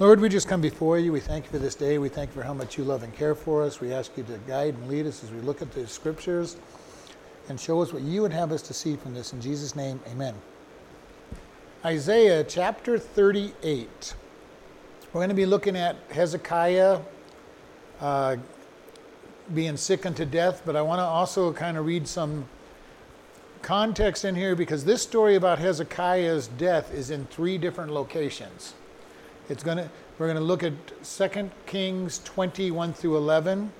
Lord, we just come before you. We thank you for this day. We thank you for how much you love and care for us. We ask you to guide and lead us as we look at the scriptures and show us what you would have us to see from this. In Jesus' name, amen. Isaiah chapter 38. We're going to be looking at Hezekiah uh, being sick unto death, but I want to also kind of read some context in here because this story about Hezekiah's death is in three different locations. It's to we're going to look at 2 Kings 21 through 11,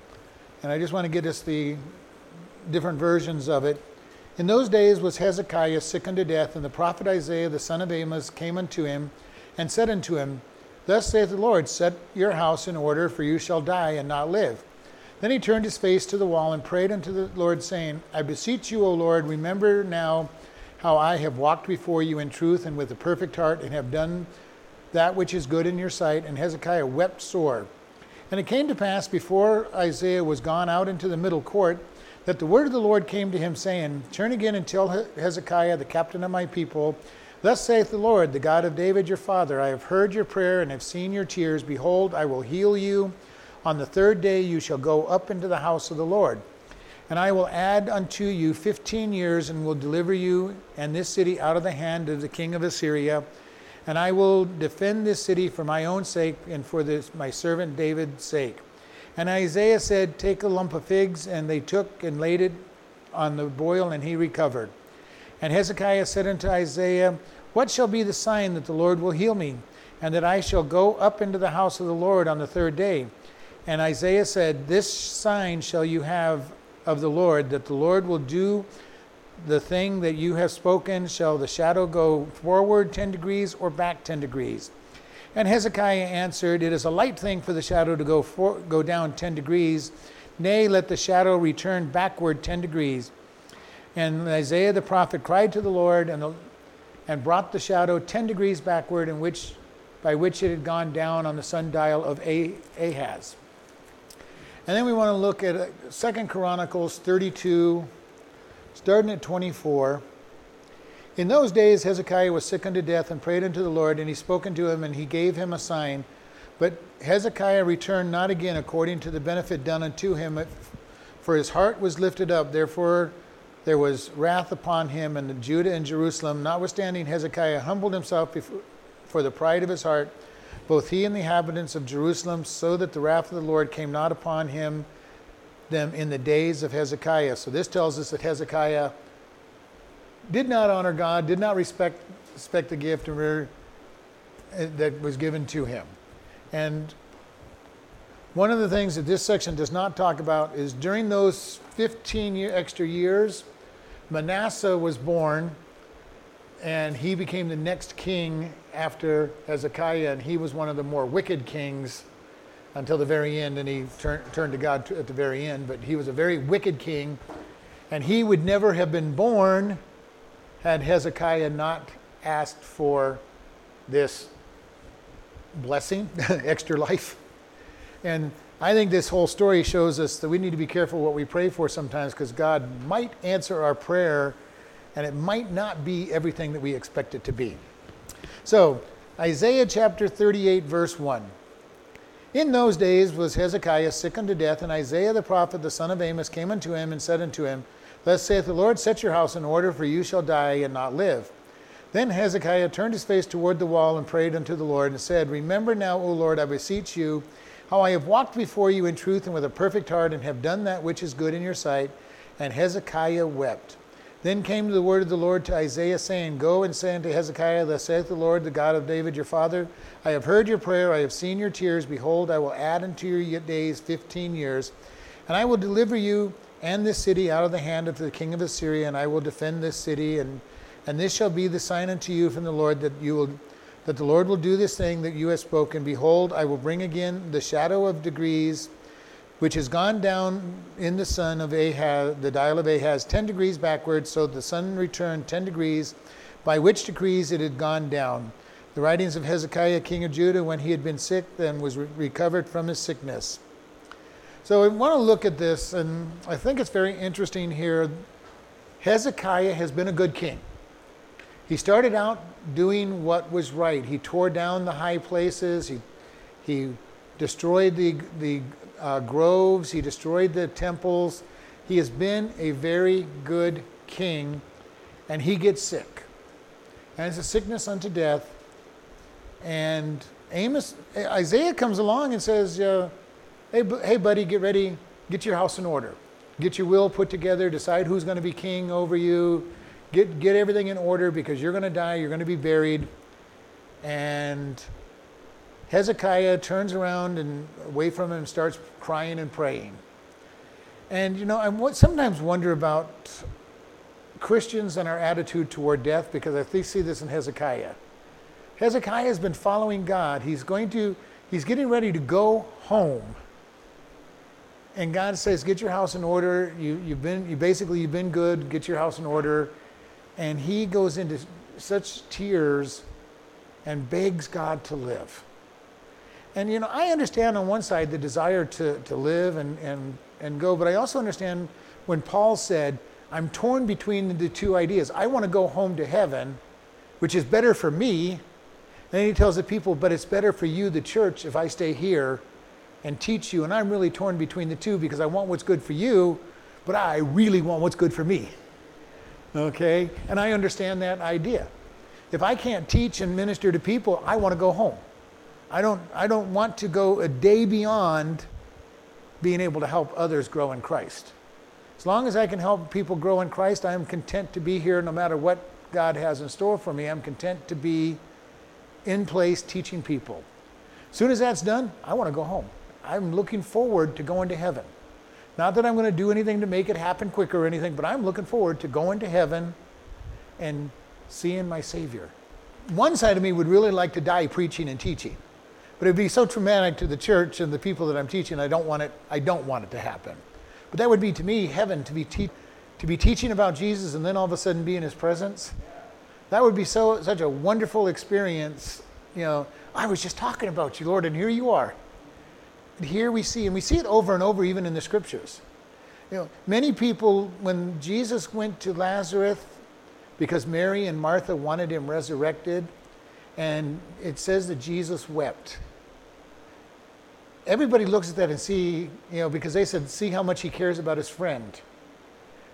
and I just want to get us the different versions of it. In those days was Hezekiah sick unto death, and the prophet Isaiah the son of Amos came unto him and said unto him, Thus saith the Lord, Set your house in order, for you shall die and not live. Then he turned his face to the wall and prayed unto the Lord, saying, I beseech you, O Lord, remember now how I have walked before you in truth and with a perfect heart, and have done that which is good in your sight. And Hezekiah wept sore. And it came to pass before Isaiah was gone out into the middle court that the word of the Lord came to him, saying, Turn again and tell Hezekiah, the captain of my people, Thus saith the Lord, the God of David your father, I have heard your prayer and have seen your tears. Behold, I will heal you. On the third day you shall go up into the house of the Lord. And I will add unto you fifteen years, and will deliver you and this city out of the hand of the king of Assyria and I will defend this city for my own sake and for this, my servant David's sake. And Isaiah said, Take a lump of figs, and they took and laid it on the boil, and he recovered. And Hezekiah said unto Isaiah, What shall be the sign that the Lord will heal me, and that I shall go up into the house of the Lord on the third day? And Isaiah said, This sign shall you have of the Lord, that the Lord will do the thing that you have spoken, shall the shadow go forward 10 degrees or back 10 degrees? And Hezekiah answered, It is a light thing for the shadow to go, for, go down 10 degrees. Nay, let the shadow return backward 10 degrees. And Isaiah the prophet cried to the Lord and, the, and brought the shadow 10 degrees backward, in which, by which it had gone down on the sundial of Ahaz. And then we want to look at uh, Second Chronicles 32 starting at 24. In those days, Hezekiah was sick unto death and prayed unto the Lord, and he spoke unto him, and he gave him a sign. But Hezekiah returned not again according to the benefit done unto him, for his heart was lifted up. Therefore, there was wrath upon him and Judah and Jerusalem. Notwithstanding, Hezekiah humbled himself before, for the pride of his heart, both he and the inhabitants of Jerusalem, so that the wrath of the Lord came not upon him them in the days of Hezekiah. So this tells us that Hezekiah did not honor God, did not respect, respect the gift uh, that was given to him. And one of the things that this section does not talk about is during those 15 year, extra years, Manasseh was born and he became the next king after Hezekiah, and he was one of the more wicked kings until the very end, and he turn, turned to God at the very end. But he was a very wicked king, and he would never have been born had Hezekiah not asked for this blessing, extra life. And I think this whole story shows us that we need to be careful what we pray for sometimes because God might answer our prayer and it might not be everything that we expect it to be. So, Isaiah chapter 38, verse 1. In those days was Hezekiah sick unto death, and Isaiah the prophet, the son of Amos, came unto him and said unto him, Thus saith the Lord, Set your house in order, for you shall die and not live. Then Hezekiah turned his face toward the wall and prayed unto the Lord, and said, Remember now, O Lord, I beseech you, how I have walked before you in truth and with a perfect heart, and have done that which is good in your sight. And Hezekiah wept. Then came the word of the Lord to Isaiah, saying, Go and say unto Hezekiah, Thus saith the Lord, the God of David your father, I have heard your prayer, I have seen your tears. Behold, I will add unto your days fifteen years, and I will deliver you and this city out of the hand of the king of Assyria, and I will defend this city, and and this shall be the sign unto you from the Lord that you will that the Lord will do this thing that you have spoken. Behold, I will bring again the shadow of degrees which has gone down in the sun of Ahaz, the dial of Ahaz, 10 degrees backwards, so the sun returned 10 degrees, by which degrees it had gone down. The writings of Hezekiah, king of Judah, when he had been sick and was re- recovered from his sickness. So I want to look at this, and I think it's very interesting here. Hezekiah has been a good king. He started out doing what was right. He tore down the high places, he He destroyed the, the uh, groves, he destroyed the temples. He has been a very good king, and he gets sick. And it's a sickness unto death. And Amos, Isaiah comes along and says, uh, hey, hey, buddy, get ready, get your house in order. Get your will put together, decide who's going to be king over you, get, get everything in order because you're going to die, you're going to be buried. And Hezekiah turns around and away from him starts crying and praying. And you know, I sometimes wonder about Christians and our attitude toward death because I see this in Hezekiah. Hezekiah has been following God. He's going to, he's getting ready to go home. And God says, get your house in order. You, you've been, you basically, you've been good. Get your house in order. And he goes into such tears and begs God to live. And you know, I understand on one side the desire to, to live and, and, and go, but I also understand when Paul said, I'm torn between the two ideas. I want to go home to heaven, which is better for me. Then he tells the people, but it's better for you, the church, if I stay here and teach you. And I'm really torn between the two because I want what's good for you, but I really want what's good for me. Okay? And I understand that idea. If I can't teach and minister to people, I want to go home. I don't, I don't want to go a day beyond being able to help others grow in Christ. As long as I can help people grow in Christ, I am content to be here no matter what God has in store for me. I'm content to be in place teaching people. As soon as that's done, I want to go home. I'm looking forward to going to heaven. Not that I'm going to do anything to make it happen quicker or anything, but I'm looking forward to going to heaven and seeing my Savior. One side of me would really like to die preaching and teaching. But it'd be so traumatic to the church and the people that I'm teaching, I don't want it, I don't want it to happen. But that would be to me heaven to be, te- to be teaching about Jesus and then all of a sudden be in his presence. That would be so such a wonderful experience. You know, I was just talking about you, Lord, and here you are. And here we see, and we see it over and over even in the scriptures. You know, many people, when Jesus went to Lazarus, because Mary and Martha wanted him resurrected, and it says that Jesus wept everybody looks at that and see, you know, because they said, see how much he cares about his friend.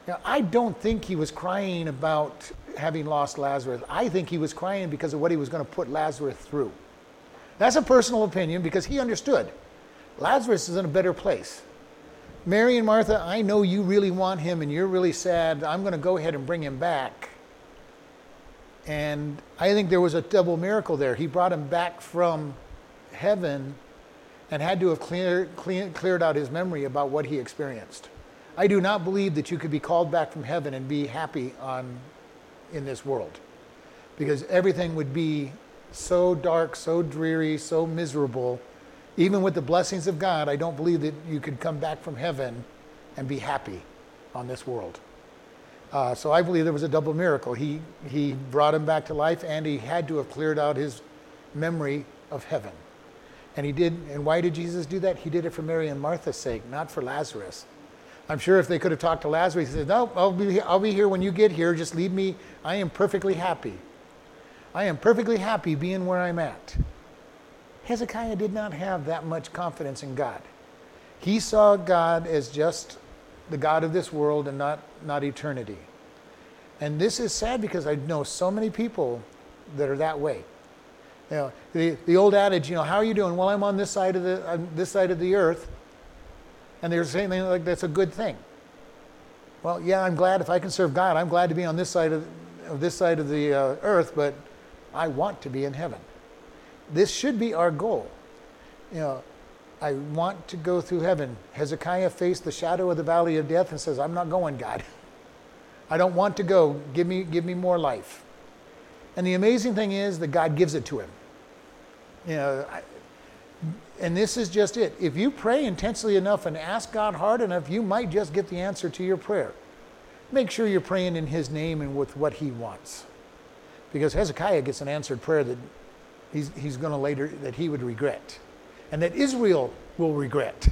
Now, I don't think he was crying about having lost Lazarus. I think he was crying because of what he was going to put Lazarus through. That's a personal opinion because he understood. Lazarus is in a better place. Mary and Martha, I know you really want him and you're really sad. I'm going to go ahead and bring him back. And I think there was a double miracle there. He brought him back from heaven and had to have clear, clear, cleared out his memory about what he experienced. I do not believe that you could be called back from heaven and be happy on, in this world because everything would be so dark, so dreary, so miserable. Even with the blessings of God, I don't believe that you could come back from heaven and be happy on this world. Uh, so I believe there was a double miracle. He, he brought him back to life and he had to have cleared out his memory of heaven. And he did, and why did Jesus do that? He did it for Mary and Martha's sake, not for Lazarus. I'm sure if they could have talked to Lazarus, he said, No, I'll be, I'll be here when you get here. Just leave me. I am perfectly happy. I am perfectly happy being where I'm at. Hezekiah did not have that much confidence in God. He saw God as just the God of this world and not, not eternity. And this is sad because I know so many people that are that way. You know, the, the old adage, you know, how are you doing? Well, I'm on this side of the, on this side of the earth. And they're saying like that's a good thing. Well, yeah, I'm glad if I can serve God, I'm glad to be on this side of, of this side of the uh, earth, but I want to be in heaven. This should be our goal. You know, I want to go through heaven. Hezekiah faced the shadow of the valley of death and says, I'm not going, God. I don't want to go. Give me, give me more life. And the amazing thing is that God gives it to him. You know, I, and this is just it. If you pray intensely enough and ask God hard enough, you might just get the answer to your prayer. Make sure you're praying in His name and with what He wants. Because Hezekiah gets an answered prayer that he's, he's going to later, that he would regret. And that Israel will regret.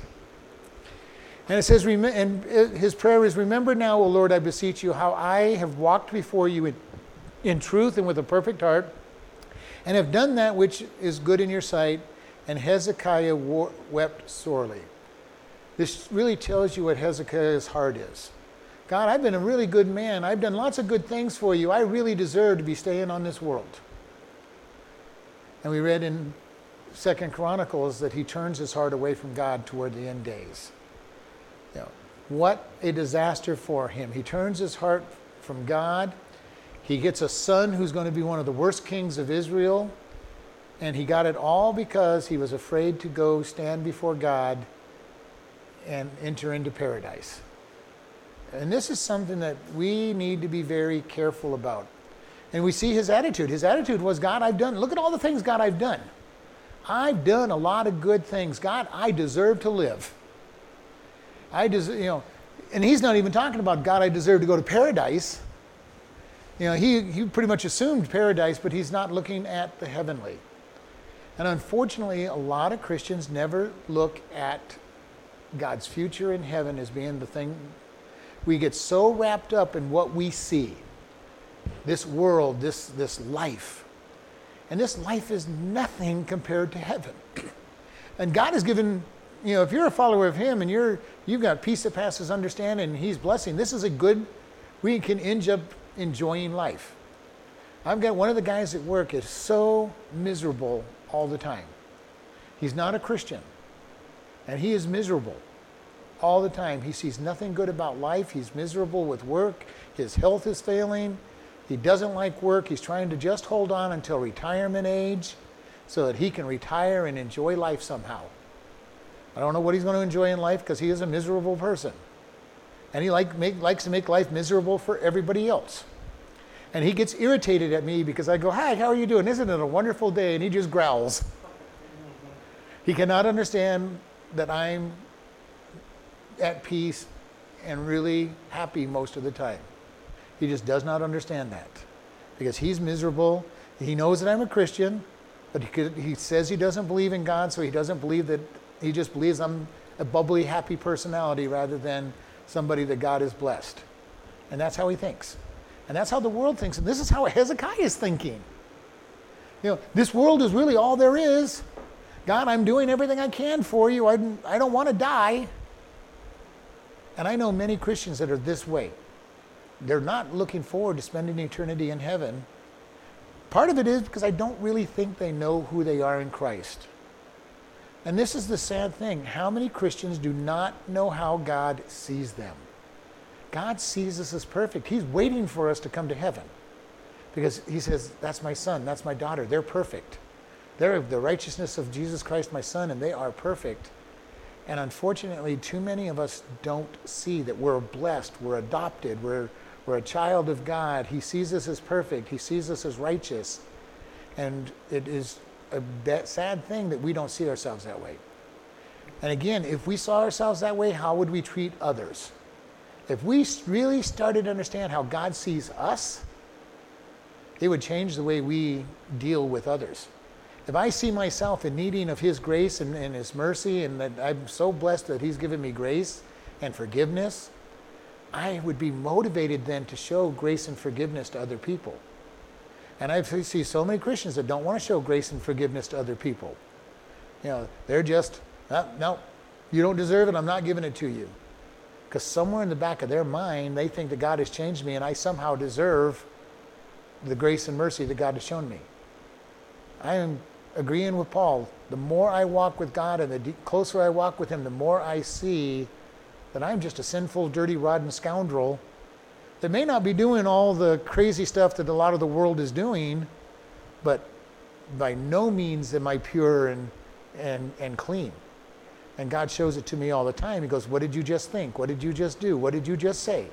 And it says, and uh, his prayer is, Remember now, O Lord, I beseech you, how I have walked before you in in truth and with a perfect heart, and have done that which is good in your sight, and Hezekiah wept sorely. This really tells you what Hezekiah's heart is. God, I've been a really good man. I've done lots of good things for you. I really deserve to be staying on this world. And we read in Second Chronicles that he turns his heart away from God toward the end days. You know, what a disaster for him. He turns his heart from God. He gets a son who's going to be one of the worst kings of Israel. And he got it all because he was afraid to go stand before God and enter into paradise. And this is something that we need to be very careful about. And we see his attitude. His attitude was, God, I've done, look at all the things, God, I've done. I've done a lot of good things. God, I deserve to live. I deserve, you know, and he's not even talking about, God, I deserve to go to paradise. You know, he, he pretty much assumed paradise, but he's not looking at the heavenly. And unfortunately, a lot of Christians never look at God's future in heaven as being the thing. We get so wrapped up in what we see this world, this, this life. And this life is nothing compared to heaven. and God has given, you know, if you're a follower of Him and you're, you've got peace that passes understanding and He's blessing, this is a good, we can end up enjoying life. I've got one of the guys at work is so miserable all the time. He's not a Christian. And he is miserable all the time. He sees nothing good about life. He's miserable with work. His health is failing. He doesn't like work. He's trying to just hold on until retirement age so that he can retire and enjoy life somehow. I don't know what he's going to enjoy in life because he is a miserable person. And he like, make, likes to make life miserable for everybody else. And he gets irritated at me because I go, Hi, how are you doing? Isn't it a wonderful day? And he just growls. He cannot understand that I'm at peace and really happy most of the time. He just does not understand that because he's miserable. He knows that I'm a Christian, but he, could, he says he doesn't believe in God, so he doesn't believe that, he just believes I'm a bubbly, happy personality rather than somebody that God has blessed. And that's how he thinks. And that's how the world thinks. And this is how Hezekiah is thinking. You know, this world is really all there is. God, I'm doing everything I can for you. I, I don't want to die. And I know many Christians that are this way. They're not looking forward to spending eternity in heaven. Part of it is because I don't really think they know who they are in Christ. And this is the sad thing. How many Christians do not know how God sees them? God sees us as perfect. He's waiting for us to come to heaven because He says, That's my son, that's my daughter. They're perfect. They're the righteousness of Jesus Christ, my son, and they are perfect. And unfortunately, too many of us don't see that we're blessed, we're adopted, we're, we're a child of God. He sees us as perfect, He sees us as righteous. And it is a sad thing that we don't see ourselves that way. And again, if we saw ourselves that way, how would we treat others? If we really started to understand how God sees us, it would change the way we deal with others. If I see myself in needing of His grace and, and His mercy, and that I'm so blessed that He's given me grace and forgiveness, I would be motivated then to show grace and forgiveness to other people. And I see so many Christians that don't want to show grace and forgiveness to other people. You know, they're just, oh, no, you don't deserve it, I'm not giving it to you. Because somewhere in the back of their mind, they think that God has changed me and I somehow deserve the grace and mercy that God has shown me. I am agreeing with Paul. The more I walk with God and the closer I walk with Him, the more I see that I'm just a sinful, dirty, rotten scoundrel that may not be doing all the crazy stuff that a lot of the world is doing, but by no means am I pure and, and, and clean. And God shows it to me all the time. He goes, What did you just think? What did you just do? What did you just say?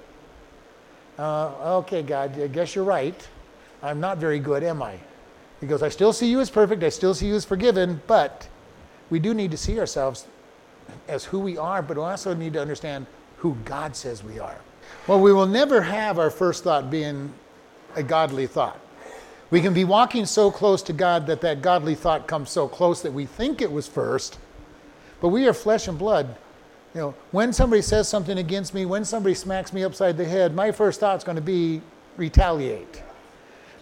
Uh, okay, God, I guess you're right. I'm not very good, am I? He goes, I still see you as perfect. I still see you as forgiven, but we do need to see ourselves as who we are, but we also need to understand who God says we are. Well, we will never have our first thought being a godly thought. We can be walking so close to God that that godly thought comes so close that we think it was first, but we are flesh and blood. You know, when somebody says something against me, when somebody smacks me upside the head, my first thought is going to be retaliate.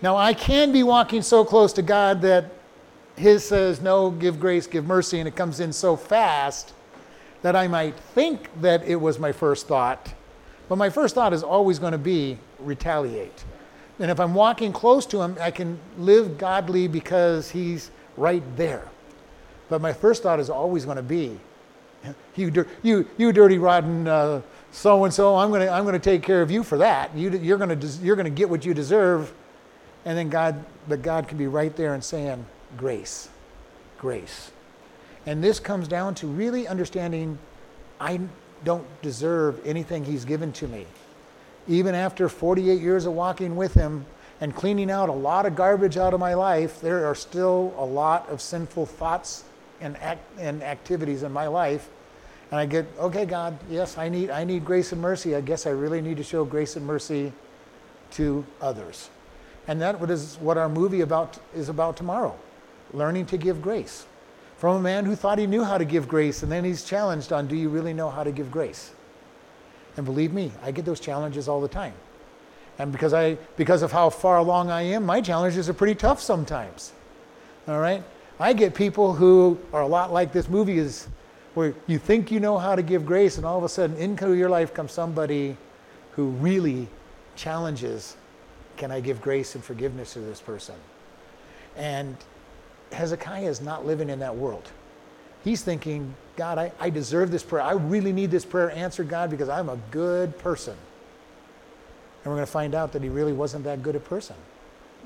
Now, I can be walking so close to God that his says, no, give grace, give mercy, and it comes in so fast that I might think that it was my first thought. But my first thought is always going to be retaliate. And if I'm walking close to him, I can live godly because he's right there. But my first thought is always going to be, you, you, you dirty, rotten so and so, I'm going to I'm to take care of you for that. You, you're going to you're to get what you deserve. And then God, but God can be right there and saying, grace, grace. And this comes down to really understanding I don't deserve anything He's given to me. Even after 48 years of walking with Him and cleaning out a lot of garbage out of my life, there are still a lot of sinful thoughts and, act, and activities in my life. And I get, okay, God, yes, I need, I need grace and mercy. I guess I really need to show grace and mercy to others. And that is what our movie about, is about tomorrow learning to give grace. From a man who thought he knew how to give grace, and then he's challenged on, do you really know how to give grace? And believe me, I get those challenges all the time. And because, I, because of how far along I am, my challenges are pretty tough sometimes. All right? I get people who are a lot like this movie is where you think you know how to give grace, and all of a sudden into your life comes somebody who really challenges can I give grace and forgiveness to this person? And Hezekiah is not living in that world. He's thinking, God, I, I deserve this prayer. I really need this prayer answered, God, because I'm a good person. And we're going to find out that he really wasn't that good a person.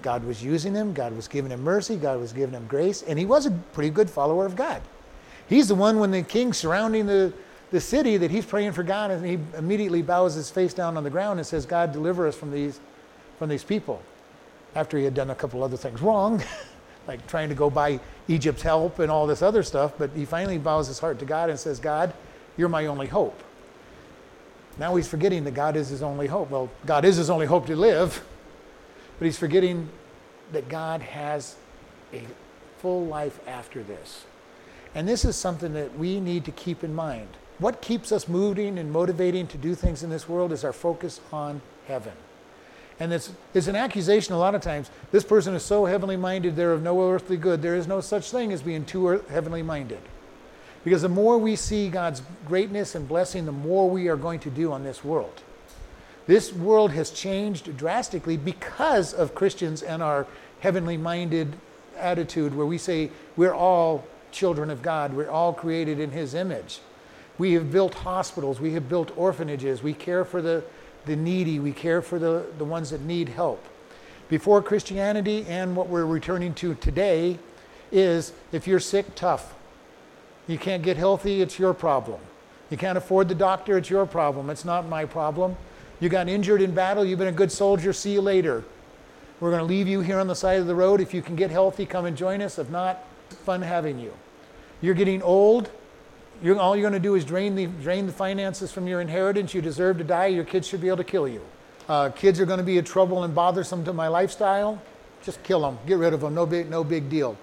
God was using him, God was giving him mercy, God was giving him grace, and he was a pretty good follower of God. He's the one when the king's surrounding the, the city that he's praying for God, and he immediately bows his face down on the ground and says, God, deliver us from these from these people after he had done a couple other things wrong, like trying to go buy Egypt's help and all this other stuff. But he finally bows his heart to God and says, God, you're my only hope. Now he's forgetting that God is his only hope. Well, God is his only hope to live, but he's forgetting that God has a full life after this. And this is something that we need to keep in mind. What keeps us moving and motivating to do things in this world is our focus on heaven. And it's, it's an accusation a lot of times. This person is so heavenly minded, they're of no earthly good. There is no such thing as being too heavenly minded. Because the more we see God's greatness and blessing, the more we are going to do on this world. This world has changed drastically because of Christians and our heavenly minded attitude, where we say we're all children of God, we're all created in His image. We have built hospitals, we have built orphanages, we care for the the needy, we care for the, the ones that need help. Before Christianity and what we're returning to today is if you're sick, tough. You can't get healthy, it's your problem. You can't afford the doctor, it's your problem. It's not my problem. You got injured in battle, you've been a good soldier, see you later. We're going to leave you here on the side of the road. If you can get healthy, come and join us. If not, fun having you. You're getting old, you're, all you're going to do is drain the, drain the finances from your inheritance. You deserve to die. Your kids should be able to kill you. Uh, kids are going to be a trouble and bothersome to my lifestyle. Just kill them. Get rid of them. No big, no big deal.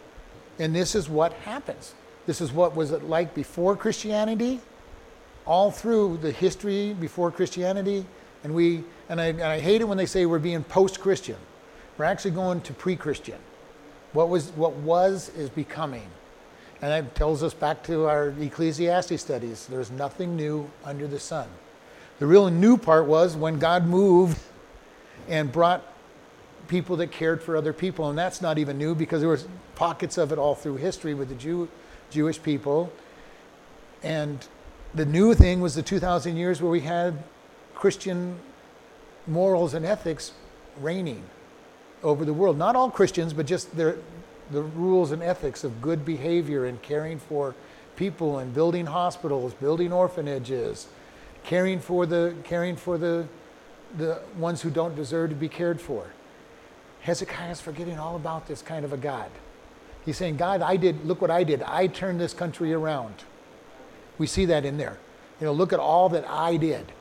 And this is what happens. This is what was it like before Christianity, all through the history before Christianity. And we and I, and I hate it when they say we're being post-Christian. We're actually going to pre-Christian. What was what was is becoming. And that tells us back to our Ecclesiastes studies there's nothing new under the sun. The real new part was when God moved and brought people that cared for other people. And that's not even new because there was pockets of it all through history with the Jew, Jewish people. And the new thing was the 2,000 years where we had Christian morals and ethics reigning over the world. Not all Christians, but just their, the rules and ethics of good behavior and caring for people and building hospitals, building orphanages, caring for the caring for the the ones who don't deserve to be cared for. Hezekiah is forgetting all about this kind of a God. He's saying, God, I did, look what I did. I turned this country around. We see that in there. You know, look at all that I did.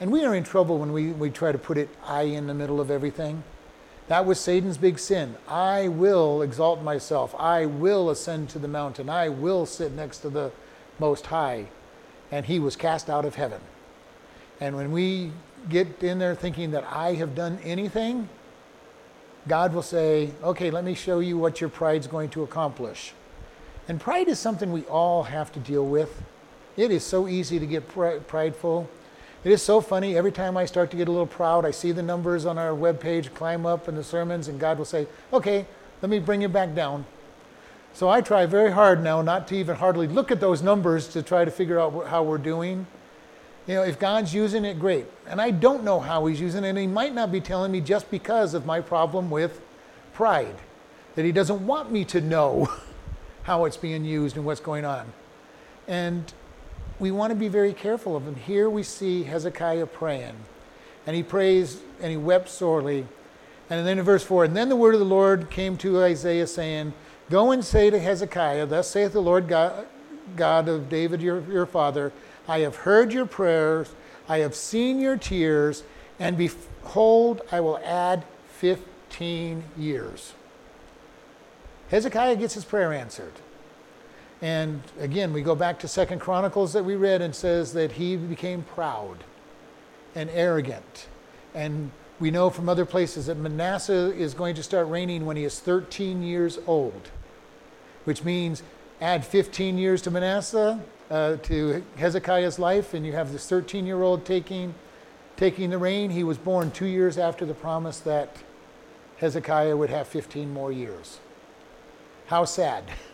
And we are in trouble when we, we try to put it I in the middle of everything. That was Satan's big sin. I will exalt myself. I will ascend to the mountain. I will sit next to the Most High. And he was cast out of heaven. And when we get in there thinking that I have done anything, God will say, okay, let me show you what your pride's going to accomplish. And pride is something we all have to deal with. It is so easy to get prideful. It is so funny. Every time I start to get a little proud, I see the numbers on our webpage climb up in the sermons, and God will say, okay, let me bring you back down. So I try very hard now not to even hardly look at those numbers to try to figure out how we're doing. You know, if God's using it, great. And I don't know how He's using it, and He might not be telling me just because of my problem with pride, that He doesn't want me to know how it's being used and what's going on. And we want to be very careful of them. Here we see Hezekiah praying, and he prays and he wept sorely. And then in verse 4, and then the word of the Lord came to Isaiah, saying, Go and say to Hezekiah, Thus saith the Lord God, God of David your, your father, I have heard your prayers, I have seen your tears, and behold, I will add 15 years. Hezekiah gets his prayer answered. And again, we go back to Second Chronicles that we read and says that he became proud and arrogant. And we know from other places that Manasseh is going to start reigning when he is 13 years old which means add 15 years to Manasseh, uh, to Hezekiah's life, and you have this 13 year old taking, taking the reign. He was born two years after the promise that Hezekiah would have 15 more years. How sad.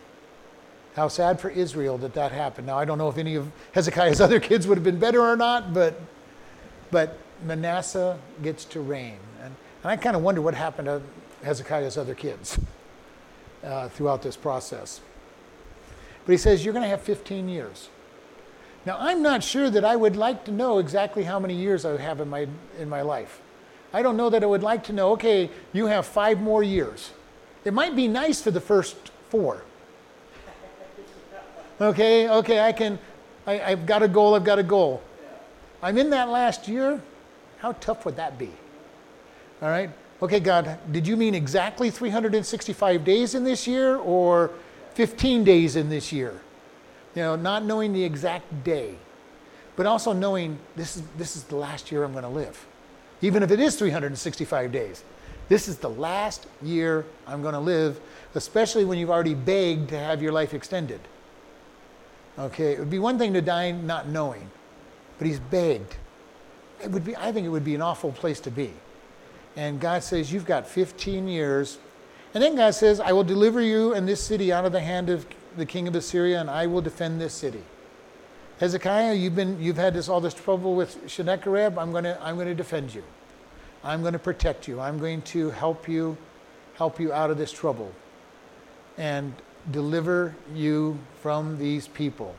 How sad for Israel that that happened. Now, I don't know if any of Hezekiah's other kids would have been better or not, but, but Manasseh gets to reign. And, and I kind of wonder what happened to Hezekiah's other kids uh, throughout this process. But he says, You're going to have 15 years. Now, I'm not sure that I would like to know exactly how many years I have in my, in my life. I don't know that I would like to know, okay, you have five more years. It might be nice for the first four. Okay, okay, I can, I, I've got a goal, I've got a goal. I'm in that last year. How tough would that be? All right, okay, God, did you mean exactly 365 days in this year or 15 days in this year? You know, not knowing the exact day, but also knowing this is, this is the last year I'm going to live. Even if it is 365 days, this is the last year I'm going to live, especially when you've already begged to have your life extended. Okay, it would be one thing to die not knowing, but he's begged. It would be, I think it would be an awful place to be. And God says, You've got 15 years. And then God says, I will deliver you and this city out of the hand of the king of Assyria, and I will defend this city. Hezekiah, you've, been, you've had this, all this trouble with Sennacherib. I'm going to I'm going to defend you. I'm going to protect you. I'm going to help you, help you out of this trouble and deliver you from these people.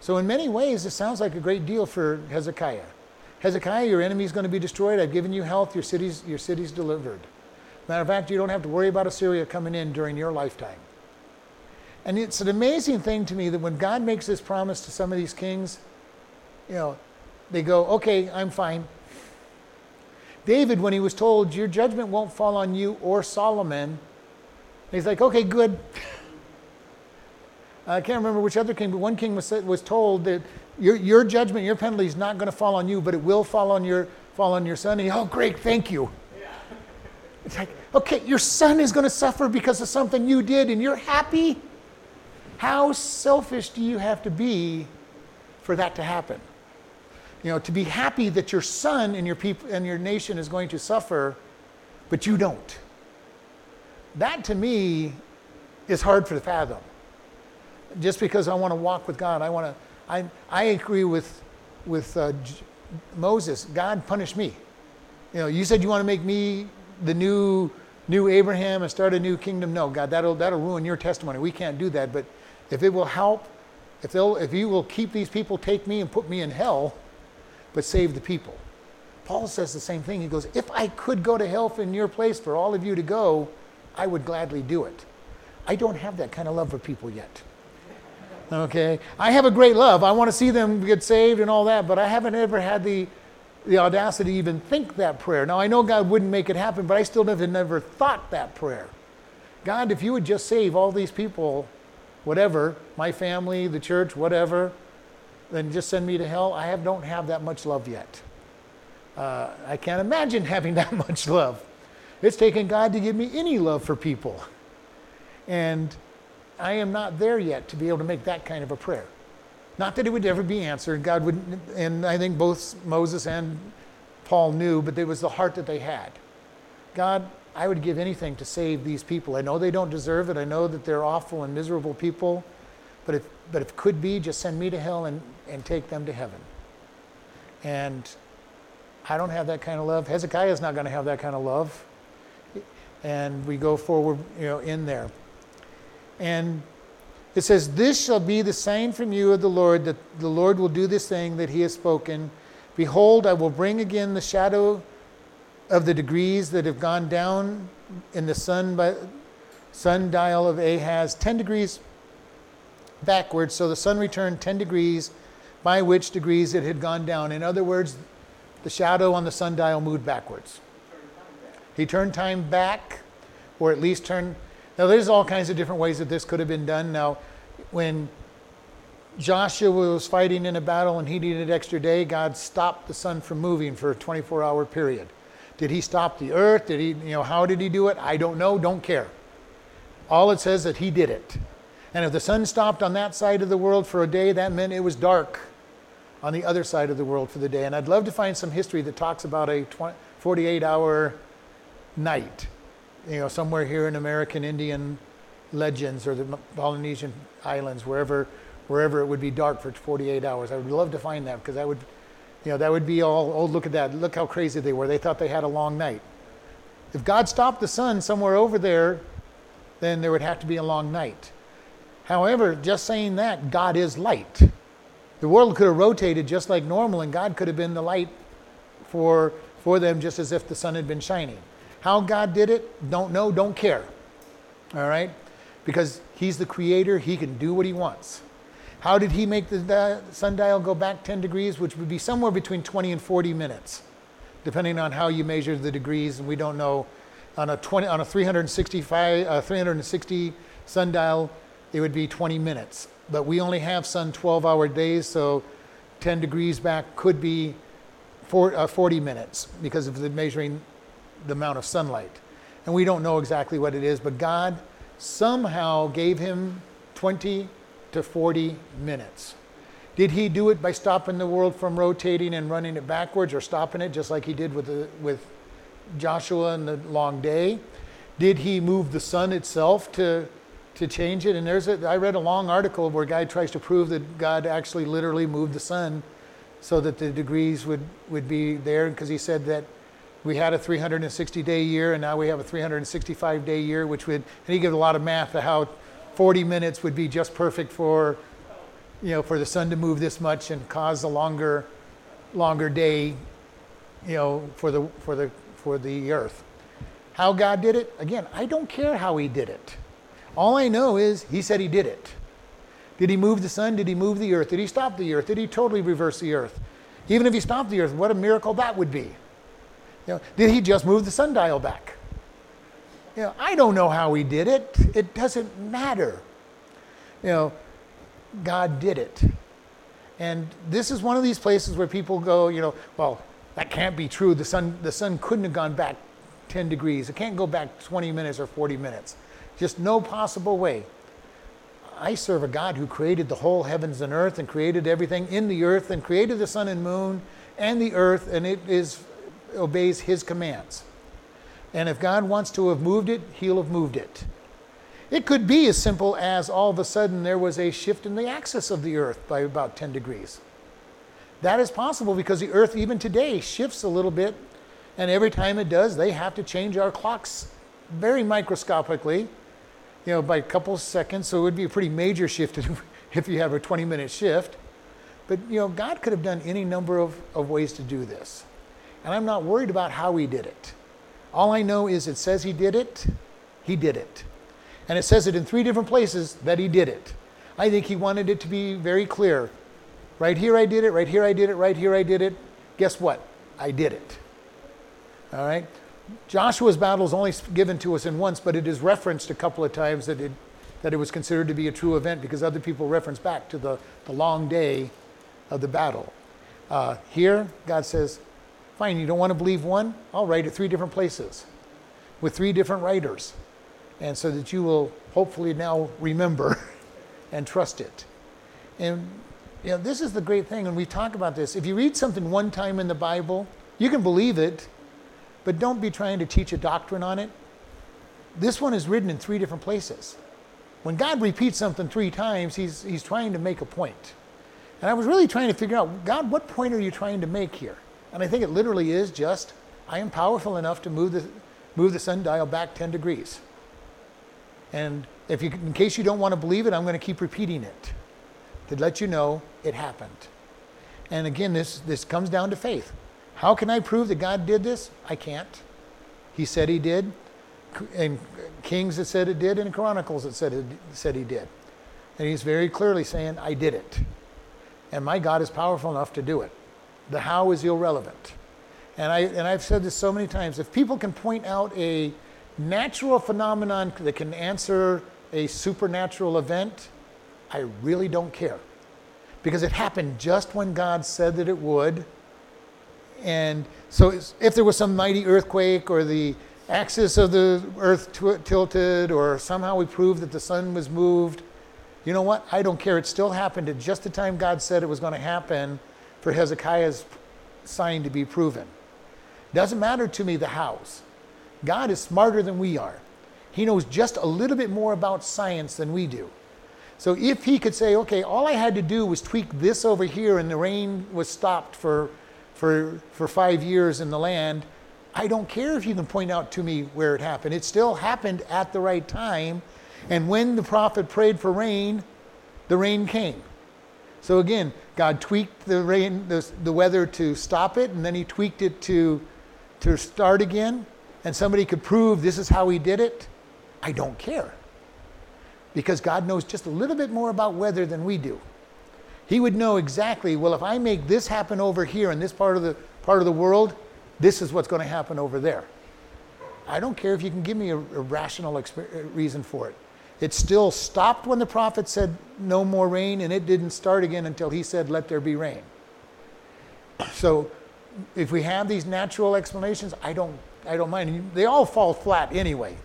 So, in many ways, it sounds like a great deal for Hezekiah. Hezekiah, your enemy is going to be destroyed. I've given you health. Your city's, your city's delivered. Matter of fact, you don't have to worry about Assyria coming in during your lifetime. And it's an amazing thing to me that when God makes this promise to some of these kings, you know, they go, okay, I'm fine. David, when he was told, your judgment won't fall on you or Solomon, he's like, okay, good. I can't remember which other king, but one king was, was told that your, your judgment, your penalty is not going to fall on you, but it will fall on your, fall on your son. And he, oh, great, thank you. Yeah. It's like, okay, your son is going to suffer because of something you did, and you're happy? How selfish do you have to be for that to happen? You know, to be happy that your son and your people and your nation is going to suffer, but you don't. That to me is hard for the fathom. Just because I want to walk with God, I want to I, I agree with, with uh, Moses. God punished me. You know, you said you want to make me the new, new Abraham and start a new kingdom. No, God, that'll, that'll ruin your testimony. We can't do that. But if it will help, if, they'll, if you will keep these people, take me and put me in hell, but save the people. Paul says the same thing. He goes, If I could go to hell in your place for all of you to go, I would gladly do it. I don't have that kind of love for people yet. Okay? I have a great love. I want to see them get saved and all that, but I haven't ever had the, the audacity to even think that prayer. Now, I know God wouldn't make it happen, but I still have never thought that prayer. God, if you would just save all these people, whatever, my family, the church, whatever, then just send me to hell. I have, don't have that much love yet. Uh, I can't imagine having that much love. It's taken God to give me any love for people. And I am not there yet to be able to make that kind of a prayer. Not that it would ever be answered. God would, and I think both Moses and Paul knew, but it was the heart that they had. God, I would give anything to save these people. I know they don't deserve it. I know that they're awful and miserable people. But if, but if it could be, just send me to hell and, and take them to heaven. And I don't have that kind of love. Hezekiah is not going to have that kind of love. And we go forward, you know, in there. And it says, This shall be the sign from you of the Lord, that the Lord will do this thing that he has spoken. Behold, I will bring again the shadow of the degrees that have gone down in the sun by, sundial of Ahaz, 10 degrees backwards. So the sun returned 10 degrees, by which degrees it had gone down. In other words, the shadow on the sundial moved backwards. He turned time back, or at least turned now, there's all kinds of different ways that this could have been done. Now, when Joshua was fighting in a battle and he needed an extra day, God stopped the sun from moving for a 24 hour period. Did he stop the earth? Did he, you know, how did he do it? I don't know, don't care. All it says is that he did it. And if the sun stopped on that side of the world for a day, that meant it was dark on the other side of the world for the day. And I'd love to find some history that talks about a 48 hour night you know, somewhere here in American Indian legends or the Polynesian islands, wherever, wherever it would be dark for 48 hours. I would love to find that because that would, you know, that would be all, oh, look at that. Look how crazy they were. They thought they had a long night. If God stopped the sun somewhere over there, then there would have to be a long night. However, just saying that, God is light. The world could have rotated just like normal, and God could have been the light for, for them just as if the sun had been shining. How God did it, don't know, don't care. All right? Because He's the creator, He can do what He wants. How did He make the sundial go back 10 degrees, which would be somewhere between 20 and 40 minutes, depending on how you measure the degrees, and we don't know. On a 20, on a 365, uh, 360 sundial, it would be 20 minutes. But we only have sun 12-hour days, so 10 degrees back could be uh, 40 minutes because of the measuring the amount of sunlight. And we don't know exactly what it is, but God somehow gave him 20 to 40 minutes. Did he do it by stopping the world from rotating and running it backwards or stopping it just like he did with, the, with Joshua and the long day? Did he move the sun itself to, to change it? And there's a, I read a long article where a guy tries to prove that God actually literally moved the sun so that the degrees would, would be there because he said that we had a 360 day year and now we have a 365 day year, which would, and he gives a lot of math to how 40 minutes would be just perfect for, you know, for the sun to move this much and cause a longer, longer day, you know, for the, for the, for the earth. How God did it? Again, I don't care how he did it. All I know is he said he did it. Did he move the sun? Did he move the earth? Did he stop the earth? Did he totally reverse the earth? Even if he stopped the earth, what a miracle that would be. You know, did he just move the sundial back? You know, I don't know how he did it. It doesn't matter. You know, God did it. And this is one of these places where people go, you know, well, that can't be true. The sun, the sun couldn't have gone back 10 degrees. It can't go back 20 minutes or 40 minutes. Just no possible way. I serve a God who created the whole heavens and earth and created everything in the earth and created the sun and moon and the earth, and it is obeys his commands. And if God wants to have moved it, he'll have moved it. It could be as simple as all of a sudden there was a shift in the axis of the earth by about 10 degrees. That is possible because the earth, even today, shifts a little bit. And every time it does, they have to change our clocks very microscopically, you know, by a couple seconds. So it would be a pretty major shift if you have a 20 minute shift. But, you know, God could have done any number of, of ways to do this. And I'm not worried about how he did it. All I know is it says he did it, he did it. And it says it in three different places that he did it. I think he wanted it to be very clear. Right here I did it, right here I did it, right here I did it. Guess what? I did it. All right? Joshua's battle is only given to us in once, but it is referenced a couple of times that it, that it was considered to be a true event because other people reference back to the, the long day of the battle. Uh, here, God says, Fine, you don't want to believe one? I'll write it three different places. with three different writers, and so that you will hopefully now remember and trust it. And you know, this is the great thing when we talk about this. If you read something one time in the Bible, you can believe it, but don't be trying to teach a doctrine on it. This one is written in three different places. When God repeats something three times, he's, he's trying to make a point. And I was really trying to figure out, God, what point are you trying to make here? And I think it literally is just, I am powerful enough to move the, move the sundial back 10 degrees. And if you, in case you don't want to believe it, I'm going to keep repeating it to let you know it happened. And again, this, this comes down to faith. How can I prove that God did this? I can't. He said he did. And Kings it said it did, and Chronicles it said, it said he did. And he's very clearly saying, I did it. And my God is powerful enough to do it. The how is irrelevant. And, I, and I've said this so many times. If people can point out a natural phenomenon that can answer a supernatural event, I really don't care. Because it happened just when God said that it would. And so if there was some mighty earthquake or the axis of the earth t- tilted or somehow we proved that the sun was moved, you know what? I don't care. It still happened at just the time God said it was going to happen for Hezekiah's sign to be proven. Doesn't matter to me the hows. God is smarter than we are. He knows just a little bit more about science than we do. So if he could say, okay, all I had to do was tweak this over here and the rain was stopped for, for, for five years in the land, I don't care if you can point out to me where it happened. It still happened at the right time. And when the prophet prayed for rain, the rain came. So again, God tweaked the rain, the, the weather to stop it, and then he tweaked it to, to start again. And somebody could prove this is how he did it. I don't care because God knows just a little bit more about weather than we do. He would know exactly, well, if I make this happen over here in this part of the part of the world, this is what's going to happen over there. I don't care if you can give me a, a rational exp- uh, reason for it. It still stopped when the prophet said no more rain, and it didn't start again until he said, let there be rain. So if we have these natural explanations, I don't, I don't mind. They all fall flat anyway.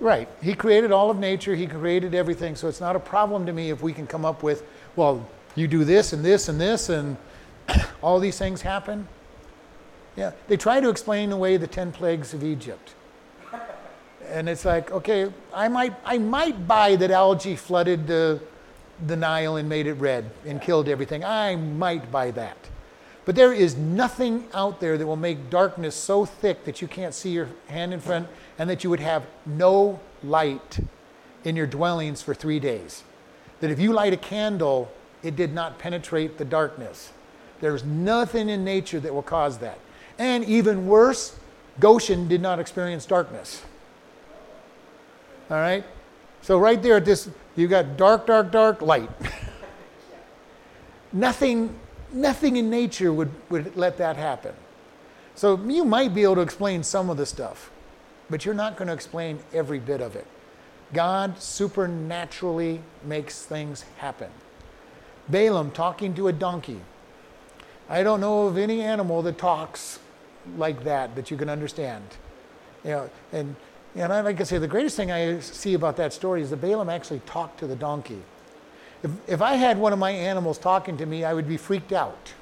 Right. He created all of nature, He created everything. So it's not a problem to me if we can come up with, well, you do this and this and this, and all these things happen. Yeah. They try to explain away the 10 plagues of Egypt. And it's like, okay, I might, I might buy that algae flooded the, the Nile and made it red and killed everything. I might buy that. But there is nothing out there that will make darkness so thick that you can't see your hand in front and that you would have no light in your dwellings for three days. That if you light a candle, it did not penetrate the darkness. There's nothing in nature that will cause that. And even worse, Goshen did not experience darkness. All right? So, right there at this, you've got dark, dark, dark, light. Nothing Nothing in nature would, would let that happen. So you might be able to explain some of the stuff, but you're not going to explain every bit of it. God supernaturally makes things happen. Balaam talking to a donkey. I don't know of any animal that talks like that that you can understand. You know, and and I like I say, the greatest thing I see about that story is that Balaam actually talked to the donkey. If, if I had one of my animals talking to me, I would be freaked out.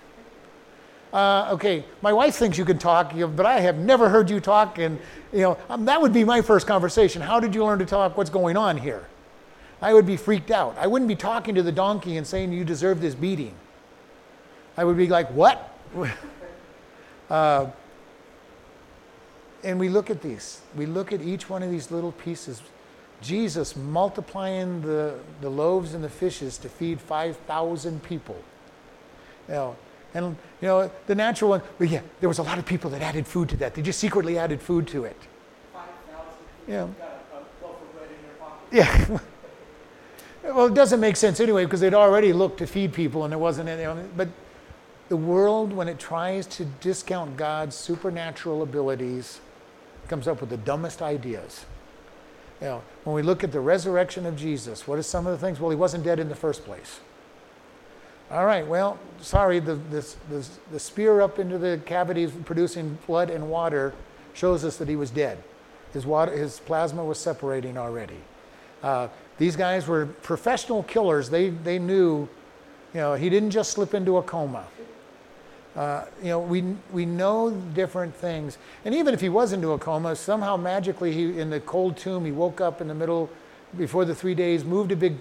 Uh, okay, my wife thinks you can talk, but I have never heard you talk, and you know um, that would be my first conversation. How did you learn to talk? What's going on here? I would be freaked out. I wouldn't be talking to the donkey and saying you deserve this beating. I would be like, what? uh, and we look at these. We look at each one of these little pieces. Jesus multiplying the, the loaves and the fishes to feed 5,000 people. You know, and you know, the natural one, well, yeah, there was a lot of people that added food to that. They just secretly added food to it. 5,000 yeah. Yeah. well, it doesn't make sense anyway because they'd already looked to feed people and there wasn't any. But the world, when it tries to discount God's supernatural abilities, comes up with the dumbest ideas. You know, when we look at the resurrection of Jesus, what are some of the things? Well, he wasn't dead in the first place. All right, well, sorry, the, this, this, the spear up into the cavities producing blood and water shows us that he was dead. His, water, his plasma was separating already. Uh, these guys were professional killers. They, they knew, you know, he didn't just slip into a coma. Uh, you know, we, we know different things. And even if he was into a coma, somehow magically he, in the cold tomb, he woke up in the middle, before the three days, moved a big,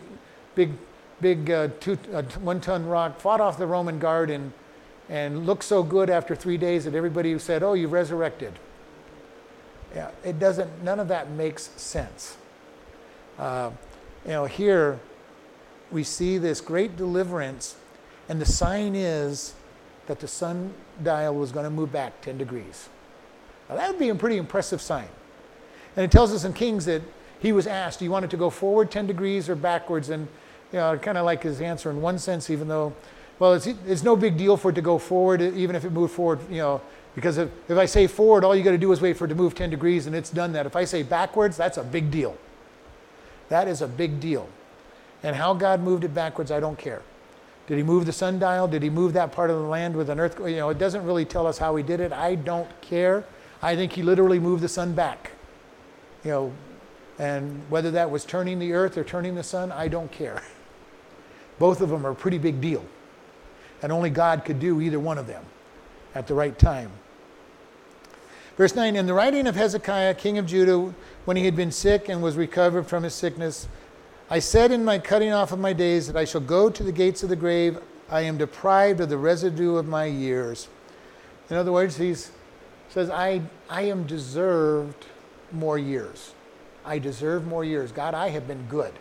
big big uh, two, uh, one ton rock, fought off the Roman guard, and, and looked so good after three days that everybody said, Oh, you resurrected. Yeah, it doesn't, none of that makes sense. Uh, you know, here we see this great deliverance, and the sign is that the sundial was going to move back 10 degrees. Now, that would be a pretty impressive sign. And it tells us in Kings that he was asked, Do you want it to go forward 10 degrees or backwards? And you know, kind of like his answer in one sense, even though, well, it's, it's no big deal for it to go forward, even if it moved forward, you know, because if, if I say forward, all you got to do is wait for it to move 10 degrees and it's done that. If I say backwards, that's a big deal. That is a big deal. And how God moved it backwards, I don't care. Did he move the sundial? Did he move that part of the land with an earthquake? You know, it doesn't really tell us how he did it. I don't care. I think he literally moved the sun back. You know, and whether that was turning the earth or turning the sun, I don't care. Both of them are a pretty big deal. And only God could do either one of them at the right time. Verse 9 In the writing of Hezekiah, king of Judah, when he had been sick and was recovered from his sickness, I said in my cutting off of my days that I shall go to the gates of the grave. I am deprived of the residue of my years. In other words, he says, I, I am deserved more years. I deserve more years. God, I have been good.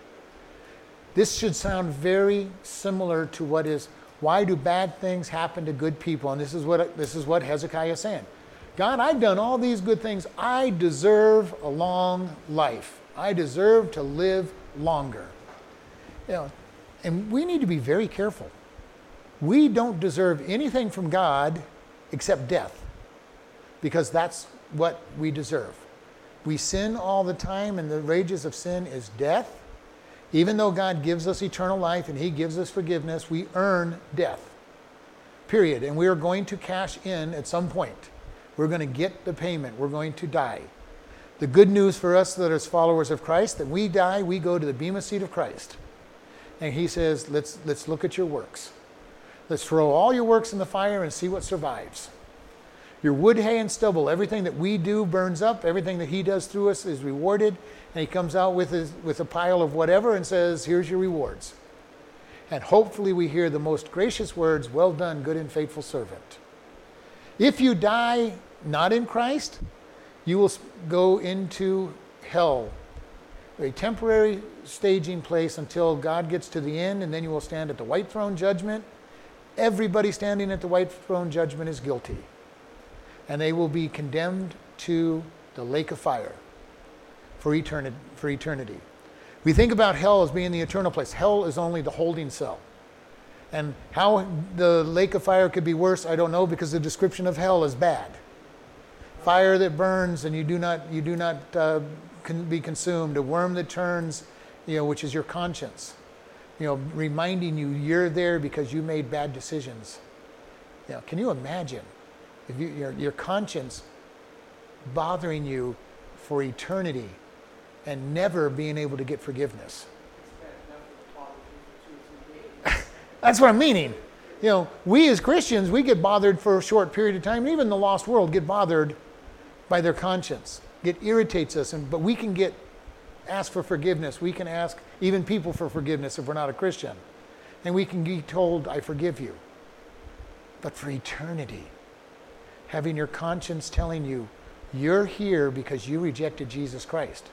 This should sound very similar to what is why do bad things happen to good people? And this is what this is what Hezekiah is saying. God, I've done all these good things. I deserve a long life. I deserve to live longer. You know, and we need to be very careful. We don't deserve anything from God except death. Because that's what we deserve. We sin all the time, and the wages of sin is death. Even though God gives us eternal life and He gives us forgiveness, we earn death. Period. And we are going to cash in at some point. We're going to get the payment. We're going to die. The good news for us that as followers of Christ, that we die, we go to the bema seat of Christ. And He says, let's, let's look at your works. Let's throw all your works in the fire and see what survives. Your wood, hay, and stubble, everything that we do burns up. Everything that He does through us is rewarded. And He comes out with, his, with a pile of whatever and says, Here's your rewards. And hopefully we hear the most gracious words, Well done, good and faithful servant. If you die not in Christ, you will go into hell, a temporary staging place until God gets to the end, and then you will stand at the white throne judgment. Everybody standing at the white throne judgment is guilty and they will be condemned to the lake of fire for eternity. For eternity. We think about hell as being the eternal place. Hell is only the holding cell. And how the lake of fire could be worse, I don't know, because the description of hell is bad. Fire that burns and you do not, you do not uh, can be consumed. A worm that turns, you know, which is your conscience. You know, reminding you you're there because you made bad decisions. You know, can you imagine if you, your, your conscience bothering you for eternity and never being able to get forgiveness. That's what I'm meaning. You know, we as Christians, we get bothered for a short period of time. Even the lost world get bothered by their conscience. It irritates us, and, but we can get ask for forgiveness. We can ask even people for forgiveness if we're not a Christian. And we can be told, I forgive you. But for eternity, having your conscience telling you you're here because you rejected Jesus Christ.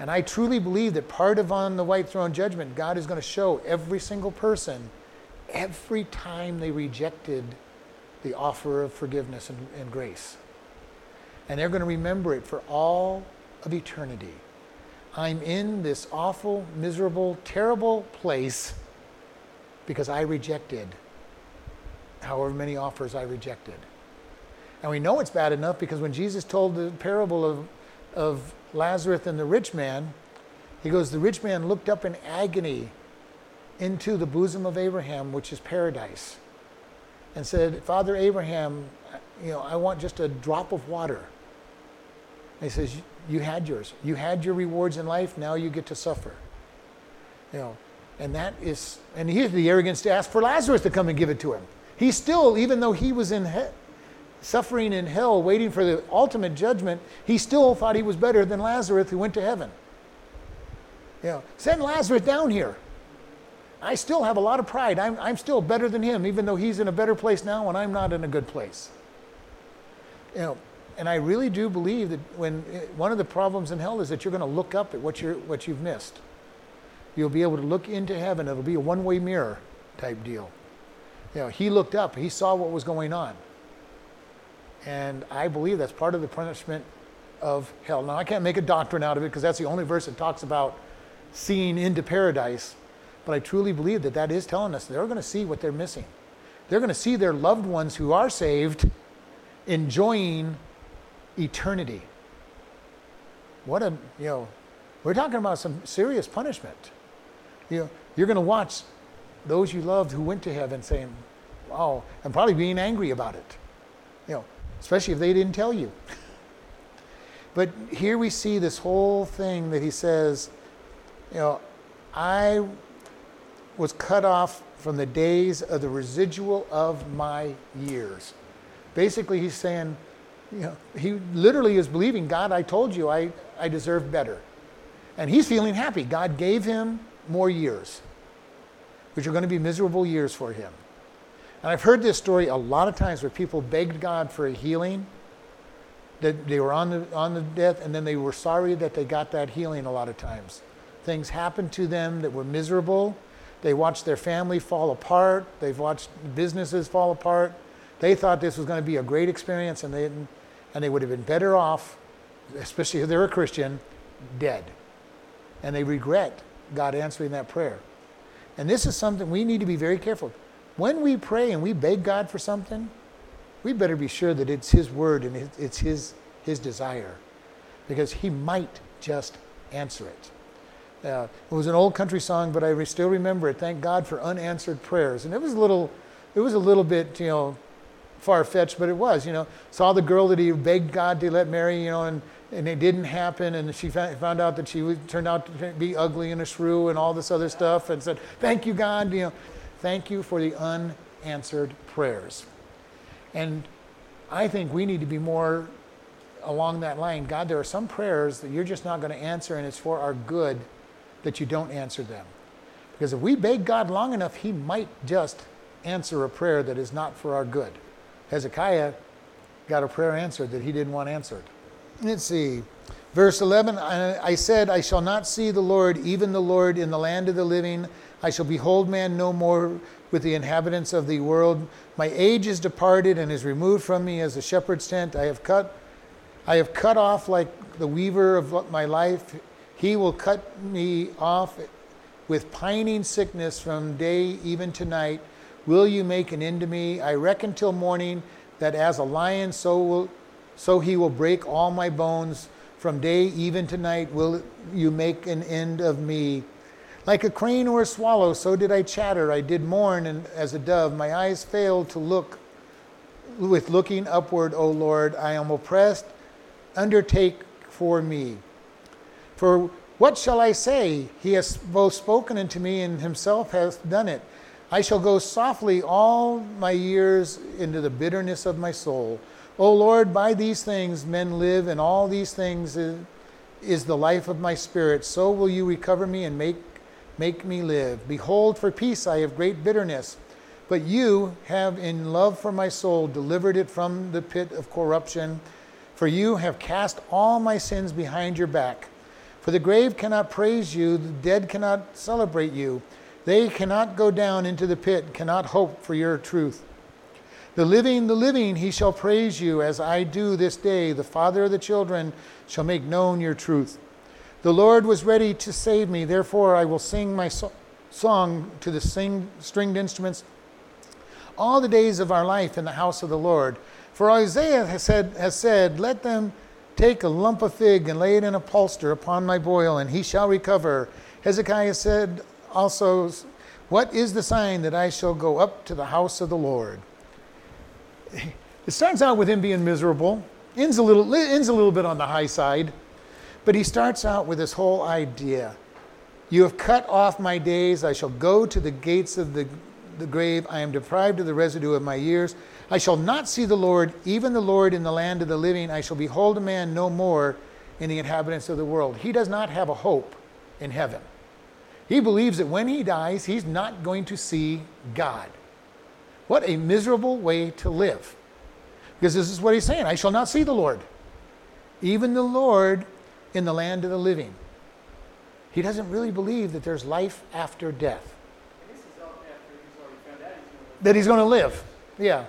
And I truly believe that part of on the white throne judgment, God is going to show every single person every time they rejected the offer of forgiveness and, and grace. And they're going to remember it for all of eternity. I'm in this awful, miserable, terrible place because I rejected however many offers I rejected. And we know it's bad enough because when Jesus told the parable of, of Lazarus and the rich man, he goes, The rich man looked up in agony into the bosom of Abraham, which is paradise, and said, Father Abraham, you know, I want just a drop of water. And he says, You had yours. You had your rewards in life, now you get to suffer. You know, and that is, and he had the arrogance to ask for Lazarus to come and give it to him. He still, even though he was in suffering in hell, waiting for the ultimate judgment, he still thought he was better than Lazarus who went to heaven. You know, send Lazarus down here. I still have a lot of pride. I'm, I'm still better than him, even though he's in a better place now and I'm not in a good place. You know, and I really do believe that when eh, one of the problems in hell is that you're going to look up at what, you're, what you've missed. You'll be able to look into heaven. It'll be a one way mirror type deal. You know, he looked up, he saw what was going on. And I believe that's part of the punishment of hell. Now, I can't make a doctrine out of it because that's the only verse that talks about seeing into paradise. But I truly believe that that is telling us they're going to see what they're missing. They're going to see their loved ones who are saved enjoying eternity. What a, you know, we're talking about some serious punishment. You know, you're going to watch those you loved who went to heaven saying, wow, and probably being angry about it. You know, especially if they didn't tell you. but here we see this whole thing that he says, you know, I was cut off from the days of the residual of my years. Basically, he's saying, you know, he literally is believing, God, I told you I, I deserve better. And he's feeling happy. God gave him more years, which are going to be miserable years for him. And I've heard this story a lot of times where people begged God for a healing, that they were on the, on the death, and then they were sorry that they got that healing a lot of times. Things happened to them that were miserable. They watched their family fall apart. They've watched businesses fall apart. They thought this was going to be a great experience, and they, and they would have been better off, especially if they're a Christian, dead. And they regret God answering that prayer. And this is something we need to be very careful. When we pray and we beg God for something, we better be sure that it's His word and it's His, his desire because He might just answer it. Uh, it was an old country song, but I still remember it. Thank God for unanswered prayers. And it was a little, it was a little bit, you know, far fetched, but it was. You know, saw the girl that he begged God to let marry, you know, and and it didn't happen. And she found out that she turned out to be ugly and a shrew and all this other stuff, and said, "Thank you, God. You know, thank you for the unanswered prayers." And I think we need to be more along that line. God, there are some prayers that you're just not going to answer, and it's for our good that you don't answer them. Because if we beg God long enough, He might just answer a prayer that is not for our good. Hezekiah got a prayer answered that he didn't want answered. Let's see. Verse 11 I said, I shall not see the Lord, even the Lord, in the land of the living. I shall behold man no more with the inhabitants of the world. My age is departed and is removed from me as a shepherd's tent. I have cut, I have cut off like the weaver of my life. He will cut me off with pining sickness from day even to night. Will you make an end to me? I reckon till morning that as a lion, so will so he will break all my bones. From day even to night will you make an end of me. Like a crane or a swallow, so did I chatter. I did mourn and as a dove. My eyes failed to look with looking upward, O Lord. I am oppressed. Undertake for me. For what shall I say? He has both spoken unto me and himself hath done it. I shall go softly all my years into the bitterness of my soul. O Lord, by these things men live, and all these things is, the life of my spirit. So will you recover me and make, make me live. Behold, for peace I have great bitterness, but you have in love for my soul delivered it from the pit of corruption. For you have cast all my sins behind your back. For the grave cannot praise you, the dead cannot celebrate you. They cannot go down into the pit, cannot hope for your truth. The living, the living, he shall praise you as I do this day. The father of the children shall make known your truth. The Lord was ready to save me, therefore I will sing my so- song to the sing- stringed instruments all the days of our life in the house of the Lord. For Isaiah has said, has said, Let them take a lump of fig and lay it in a polster upon my boil, and he shall recover. Hezekiah said also, What is the sign that I shall go up to the house of the Lord? It starts out with him being miserable, ends a little, ends a little bit on the high side, but he starts out with this whole idea. You have cut off my days. I shall go to the gates of the, the grave. I am deprived of the residue of my years. I shall not see the Lord, even the Lord in the land of the living. I shall behold a man no more in the inhabitants of the world. He does not have a hope in heaven. He believes that when he dies, he's not going to see God. What a miserable way to live. Because this is what he's saying I shall not see the Lord, even the Lord in the land of the living. He doesn't really believe that there's life after death. that he's going to live. Yeah.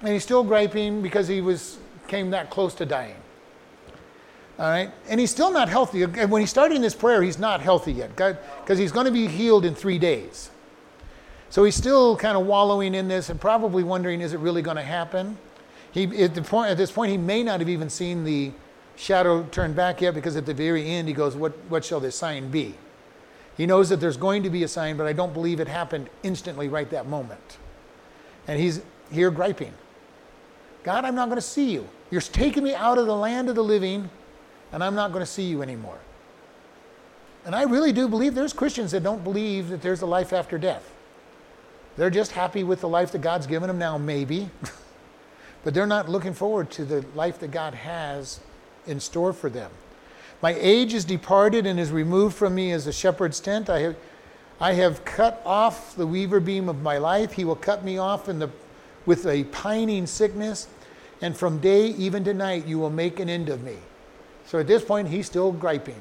And he's still griping because he was came that close to dying. All right? And he's still not healthy. And When he's starting this prayer, he's not healthy yet because he's going to be healed in three days. So he's still kind of wallowing in this and probably wondering, is it really going to happen? He, at, point, at this point, he may not have even seen the shadow turn back yet because at the very end, he goes, what, what shall this sign be? He knows that there's going to be a sign, but I don't believe it happened instantly right that moment. And he's here griping God, I'm not going to see you. You're taking me out of the land of the living and I'm not going to see you anymore. And I really do believe there's Christians that don't believe that there's a life after death. They're just happy with the life that God's given them now, maybe, but they're not looking forward to the life that God has in store for them. My age is departed and is removed from me as a shepherd's tent. I have, I have cut off the weaver beam of my life. He will cut me off in the, with a pining sickness, and from day even to night you will make an end of me. So at this point, he's still griping.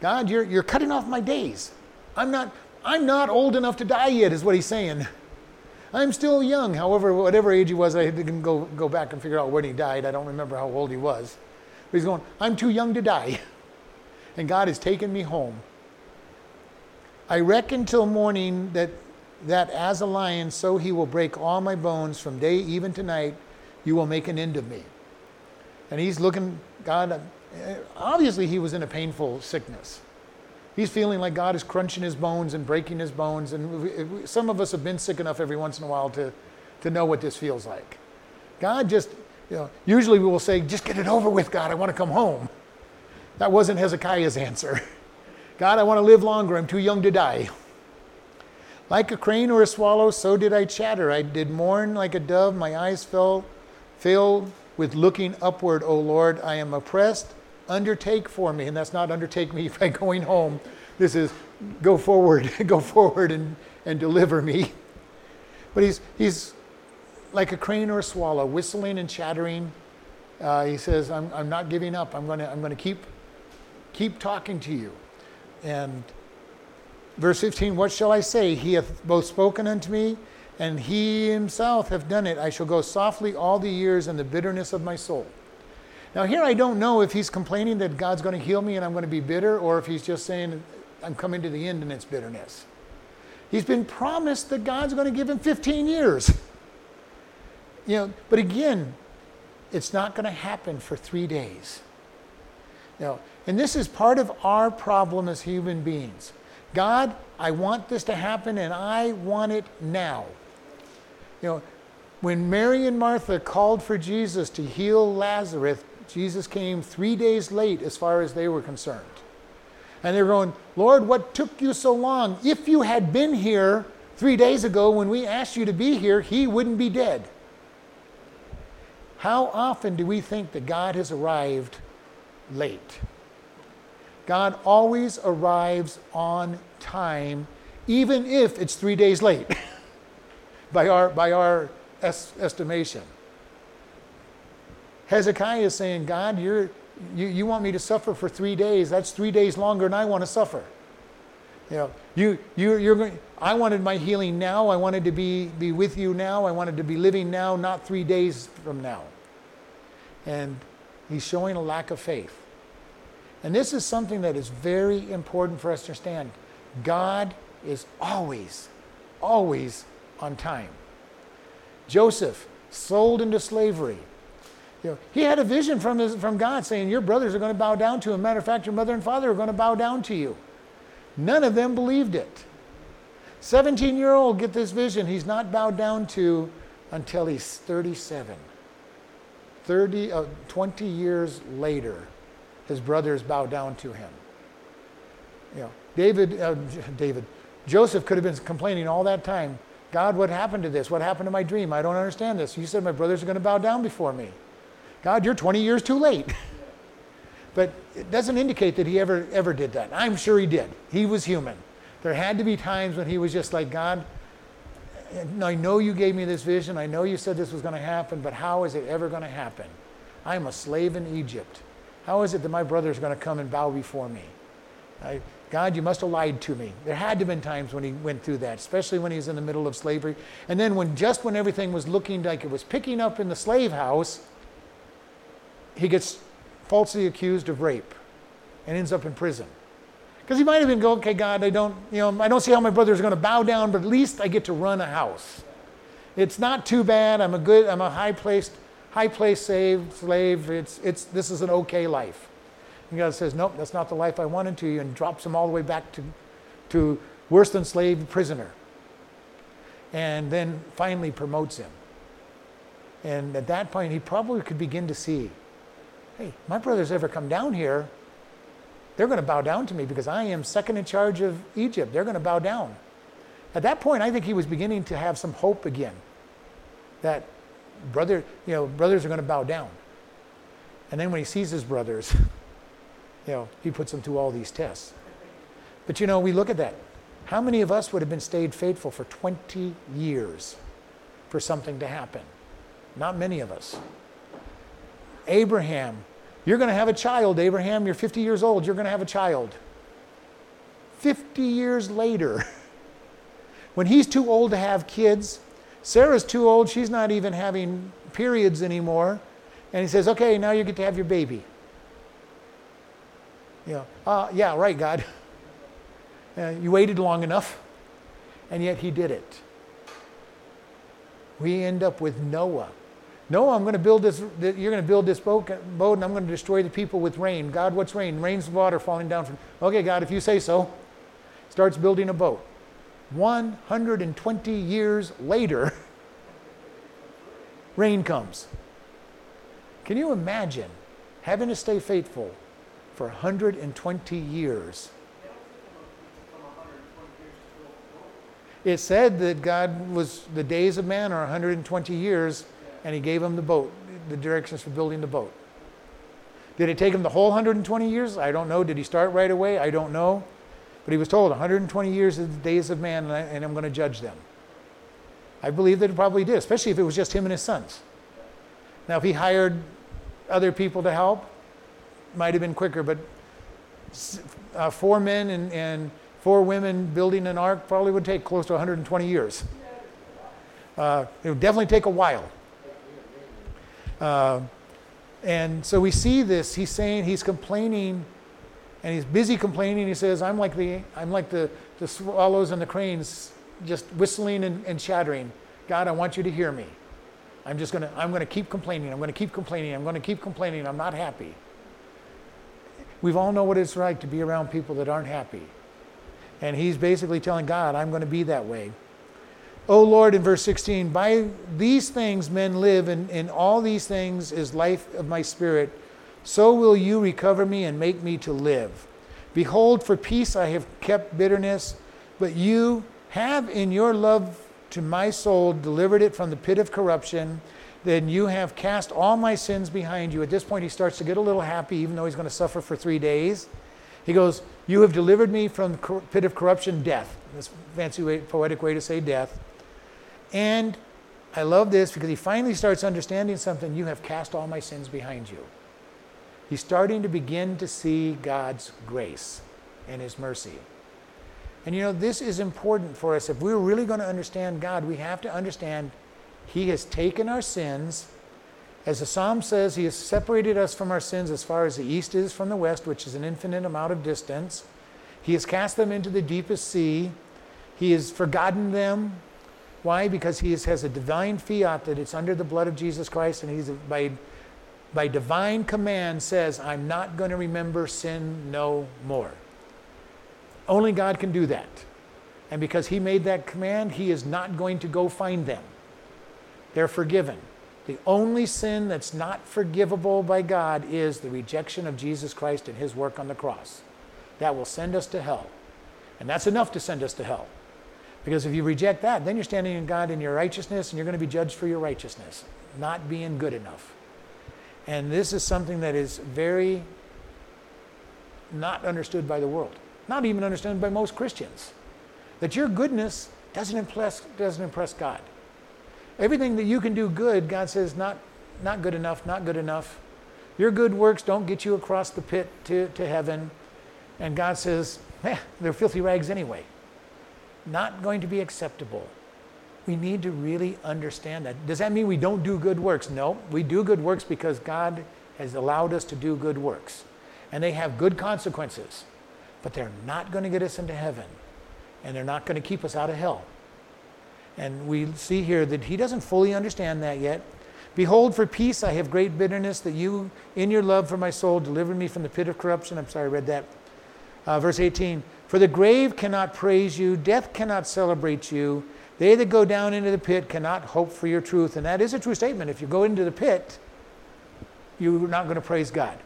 God, you're, you're cutting off my days. I'm not, I'm not old enough to die yet, is what he's saying. I'm still young. However, whatever age he was, I didn't go, go back and figure out when he died. I don't remember how old he was. But he's going, I'm too young to die. And God has taken me home. I reckon till morning that, that as a lion, so he will break all my bones from day even to night. You will make an end of me. And he's looking, God, obviously he was in a painful sickness. He's feeling like God is crunching his bones and breaking his bones. And some of us have been sick enough every once in a while to, to know what this feels like. God just, you know, usually we will say, just get it over with, God, I want to come home. That wasn't Hezekiah's answer. God, I want to live longer, I'm too young to die. Like a crane or a swallow, so did I chatter. I did mourn like a dove, my eyes fell, filled with looking upward, O Lord. I am oppressed. Undertake for me. And that's not undertake me by going home. This is go forward, go forward and, and deliver me. But he's, he's like a crane or a swallow, whistling and chattering. Uh, he says, I'm, I'm not giving up. I'm going to I'm going to keep, keep talking to you. And verse 15, what shall I say? He hath both spoken unto me and he himself have done it. I shall go softly all the years in the bitterness of my soul. Now, here I don't know if he's complaining that God's going to heal me and I'm going to be bitter, or if he's just saying, I'm coming to the end and it's bitterness. He's been promised that God's going to give him 15 years. You know, but again, it's not going to happen for three days. You know, and this is part of our problem as human beings. God, I want this to happen and I want it now. You know, when Mary and Martha called for Jesus to heal Lazarus, Jesus came three days late as far as they were concerned. And they were going, Lord, what took you so long? If you had been here three days ago when we asked you to be here, he wouldn't be dead. How often do we think that God has arrived late? God always arrives on time, even if it's three days late. by our, by our es- estimation. Hezekiah is saying, God, you're, you, you want me to suffer for three days. That's three days longer than I want to suffer. You know, you, you, you're going, I wanted my healing now. I wanted to be, be with you now. I wanted to be living now, not three days from now. And he's showing a lack of faith. And this is something that is very important for us to understand. God is always, always on time. Joseph, sold into slavery. You know, he had a vision from, his, from God saying, Your brothers are going to bow down to him. Matter of fact, your mother and father are going to bow down to you. None of them believed it. 17 year old get this vision he's not bowed down to until he's 37. 30, uh, 20 years later, his brothers bow down to him. You know, David, uh, David, Joseph could have been complaining all that time. God, what happened to this? What happened to my dream? I don't understand this. You said my brothers are going to bow down before me. God, you're 20 years too late. but it doesn't indicate that he ever ever did that. I'm sure he did. He was human. There had to be times when he was just like, God, I know you gave me this vision. I know you said this was going to happen, but how is it ever going to happen? I'm a slave in Egypt. How is it that my brother is going to come and bow before me? I, God, you must have lied to me. There had to have been times when he went through that, especially when he was in the middle of slavery. And then when just when everything was looking like it was picking up in the slave house, he gets falsely accused of rape and ends up in prison. Because he might have been go, okay, God, I don't, you know, I don't see how my brother is going to bow down, but at least I get to run a house. It's not too bad. I'm a good, I'm a high placed, high place, slave, slave. It's, it's, this is an okay life. And God says, nope, that's not the life I wanted to you, and drops him all the way back to, to worse than slave prisoner. And then finally promotes him. And at that point, he probably could begin to see, hey, my brother's ever come down here they're going to bow down to me because I am second in charge of Egypt. They're going to bow down. At that point, I think he was beginning to have some hope again that brother, you know, brothers are going to bow down. And then when he sees his brothers, you know, he puts them through all these tests. But you know, we look at that. How many of us would have been stayed faithful for 20 years for something to happen? Not many of us. Abraham you're going to have a child, Abraham. You're 50 years old. You're going to have a child. 50 years later, when he's too old to have kids, Sarah's too old. She's not even having periods anymore. And he says, Okay, now you get to have your baby. You know, uh, yeah, right, God. Uh, you waited long enough, and yet he did it. We end up with Noah Noah, I'm going to build this, you're going to build this boat, boat and I'm going to destroy the people with rain. God, what's rain? Rain's water falling down from. Okay, God, if you say so. Starts building a boat. 120 years later, rain comes. Can you imagine having to stay faithful for 120 years? It said that God was, the days of man are 120 years and he gave him the boat, the directions for building the boat. Did it take him the whole 120 years? I don't know. Did he start right away? I don't know. But he was told 120 years is the days of man, and, I, and I'm going to judge them. I believe that it probably did, especially if it was just him and his sons. Now, if he hired other people to help, might have been quicker, but uh, four men and, and four women building an ark probably would take close to 120 years. Uh, it would definitely take a while. Uh, and so we see this. He's saying he's complaining, and he's busy complaining. He says, "I'm like the I'm like the the swallows and the cranes, just whistling and, and chattering. God, I want you to hear me. I'm just gonna I'm gonna keep complaining. I'm gonna keep complaining. I'm gonna keep complaining. I'm not happy. We've all know what it's like to be around people that aren't happy. And he's basically telling God, I'm going to be that way. O Lord, in verse 16, by these things men live, and in all these things is life of my spirit. So will you recover me and make me to live. Behold, for peace I have kept bitterness, but you have in your love to my soul delivered it from the pit of corruption. Then you have cast all my sins behind you. At this point, he starts to get a little happy, even though he's going to suffer for three days. He goes, You have delivered me from the pit of corruption, death. This fancy way, poetic way to say death. And I love this because he finally starts understanding something. You have cast all my sins behind you. He's starting to begin to see God's grace and his mercy. And you know, this is important for us. If we're really going to understand God, we have to understand he has taken our sins. As the psalm says, he has separated us from our sins as far as the east is from the west, which is an infinite amount of distance. He has cast them into the deepest sea. He has forgotten them. Why? Because he has a divine fiat that it's under the blood of Jesus Christ, and he's by, by divine command says, I'm not going to remember sin no more. Only God can do that. And because he made that command, he is not going to go find them. They're forgiven. The only sin that's not forgivable by God is the rejection of Jesus Christ and his work on the cross. That will send us to hell. And that's enough to send us to hell. Because if you reject that, then you're standing in God in your righteousness and you're going to be judged for your righteousness, not being good enough. And this is something that is very not understood by the world, not even understood by most Christians. That your goodness doesn't impress, doesn't impress God. Everything that you can do good, God says, not, not good enough, not good enough. Your good works don't get you across the pit to, to heaven. And God says, eh, they're filthy rags anyway. Not going to be acceptable. We need to really understand that. Does that mean we don't do good works? No, we do good works because God has allowed us to do good works. And they have good consequences. But they're not going to get us into heaven. And they're not going to keep us out of hell. And we see here that he doesn't fully understand that yet. Behold, for peace I have great bitterness, that you, in your love for my soul, delivered me from the pit of corruption. I'm sorry, I read that. Uh, verse 18 For the grave cannot praise you, death cannot celebrate you. They that go down into the pit cannot hope for your truth. And that is a true statement. If you go into the pit, you're not going to praise God.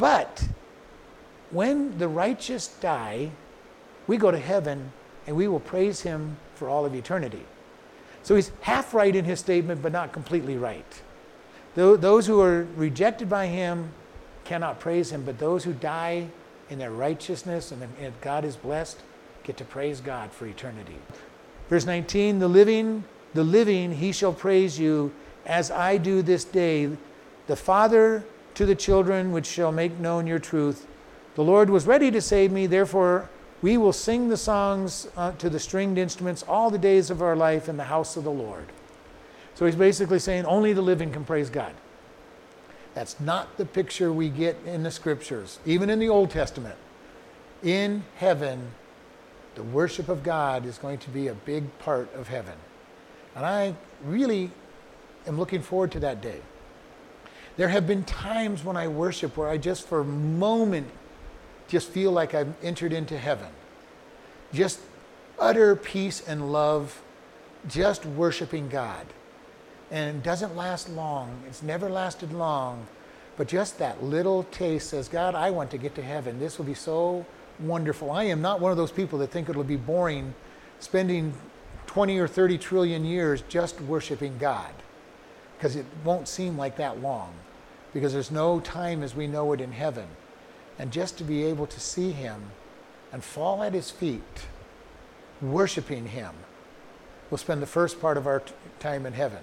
But when the righteous die, we go to heaven and we will praise him for all of eternity. So he's half right in his statement, but not completely right. Those who are rejected by him cannot praise him, but those who die in their righteousness and if God is blessed get to praise God for eternity. Verse 19, the living, the living, he shall praise you as I do this day. The Father to the children which shall make known your truth. The Lord was ready to save me, therefore we will sing the songs uh, to the stringed instruments all the days of our life in the house of the Lord. So he's basically saying only the living can praise God. That's not the picture we get in the scriptures, even in the Old Testament. In heaven, the worship of God is going to be a big part of heaven. And I really am looking forward to that day. There have been times when I worship where I just for a moment just feel like I've entered into heaven. Just utter peace and love, just worshiping God. And it doesn't last long, it's never lasted long, but just that little taste says, God, I want to get to heaven. This will be so wonderful. I am not one of those people that think it'll be boring spending 20 or 30 trillion years just worshiping God, because it won't seem like that long, because there's no time as we know it in heaven and just to be able to see him and fall at his feet, worshiping him, we'll spend the first part of our t- time in heaven.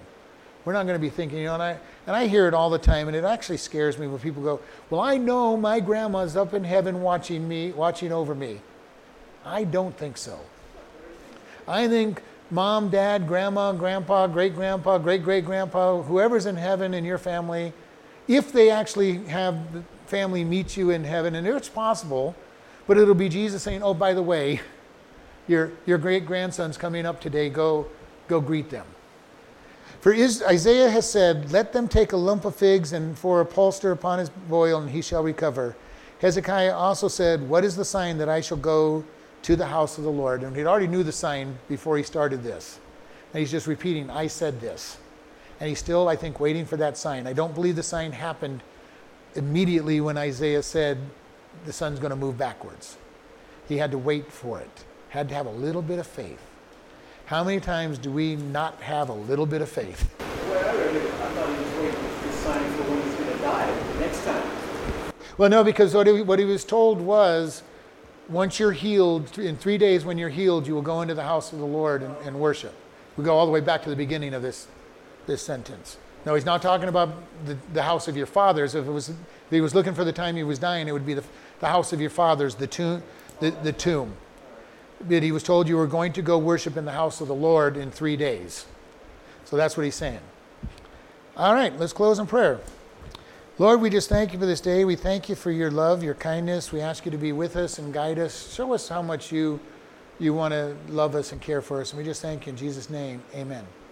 We're not going to be thinking, you know, and I, and I hear it all the time, and it actually scares me when people go, Well, I know my grandma's up in heaven watching me, watching over me. I don't think so. I think mom, dad, grandma, grandpa, great grandpa, great great grandpa, whoever's in heaven in your family, if they actually have family meet you in heaven, and it's possible, but it'll be Jesus saying, Oh, by the way, your, your great grandson's coming up today, go, go greet them. For Isaiah has said, Let them take a lump of figs and for a polster upon his boil, and he shall recover. Hezekiah also said, What is the sign that I shall go to the house of the Lord? And he already knew the sign before he started this. And he's just repeating, I said this. And he's still, I think, waiting for that sign. I don't believe the sign happened immediately when Isaiah said the sun's going to move backwards. He had to wait for it, had to have a little bit of faith. How many times do we not have a little bit of faith? Well, no, because what he, what he was told was once you're healed, in three days when you're healed, you will go into the house of the Lord and, and worship. We go all the way back to the beginning of this, this sentence. No, he's not talking about the, the house of your fathers. If, it was, if he was looking for the time he was dying, it would be the, the house of your fathers, the tomb, the, the tomb. But he was told you were going to go worship in the house of the Lord in three days. So that's what he's saying. All right, let's close in prayer. Lord, we just thank you for this day. We thank you for your love, your kindness. We ask you to be with us and guide us. Show us how much you, you want to love us and care for us. And we just thank you in Jesus' name. Amen.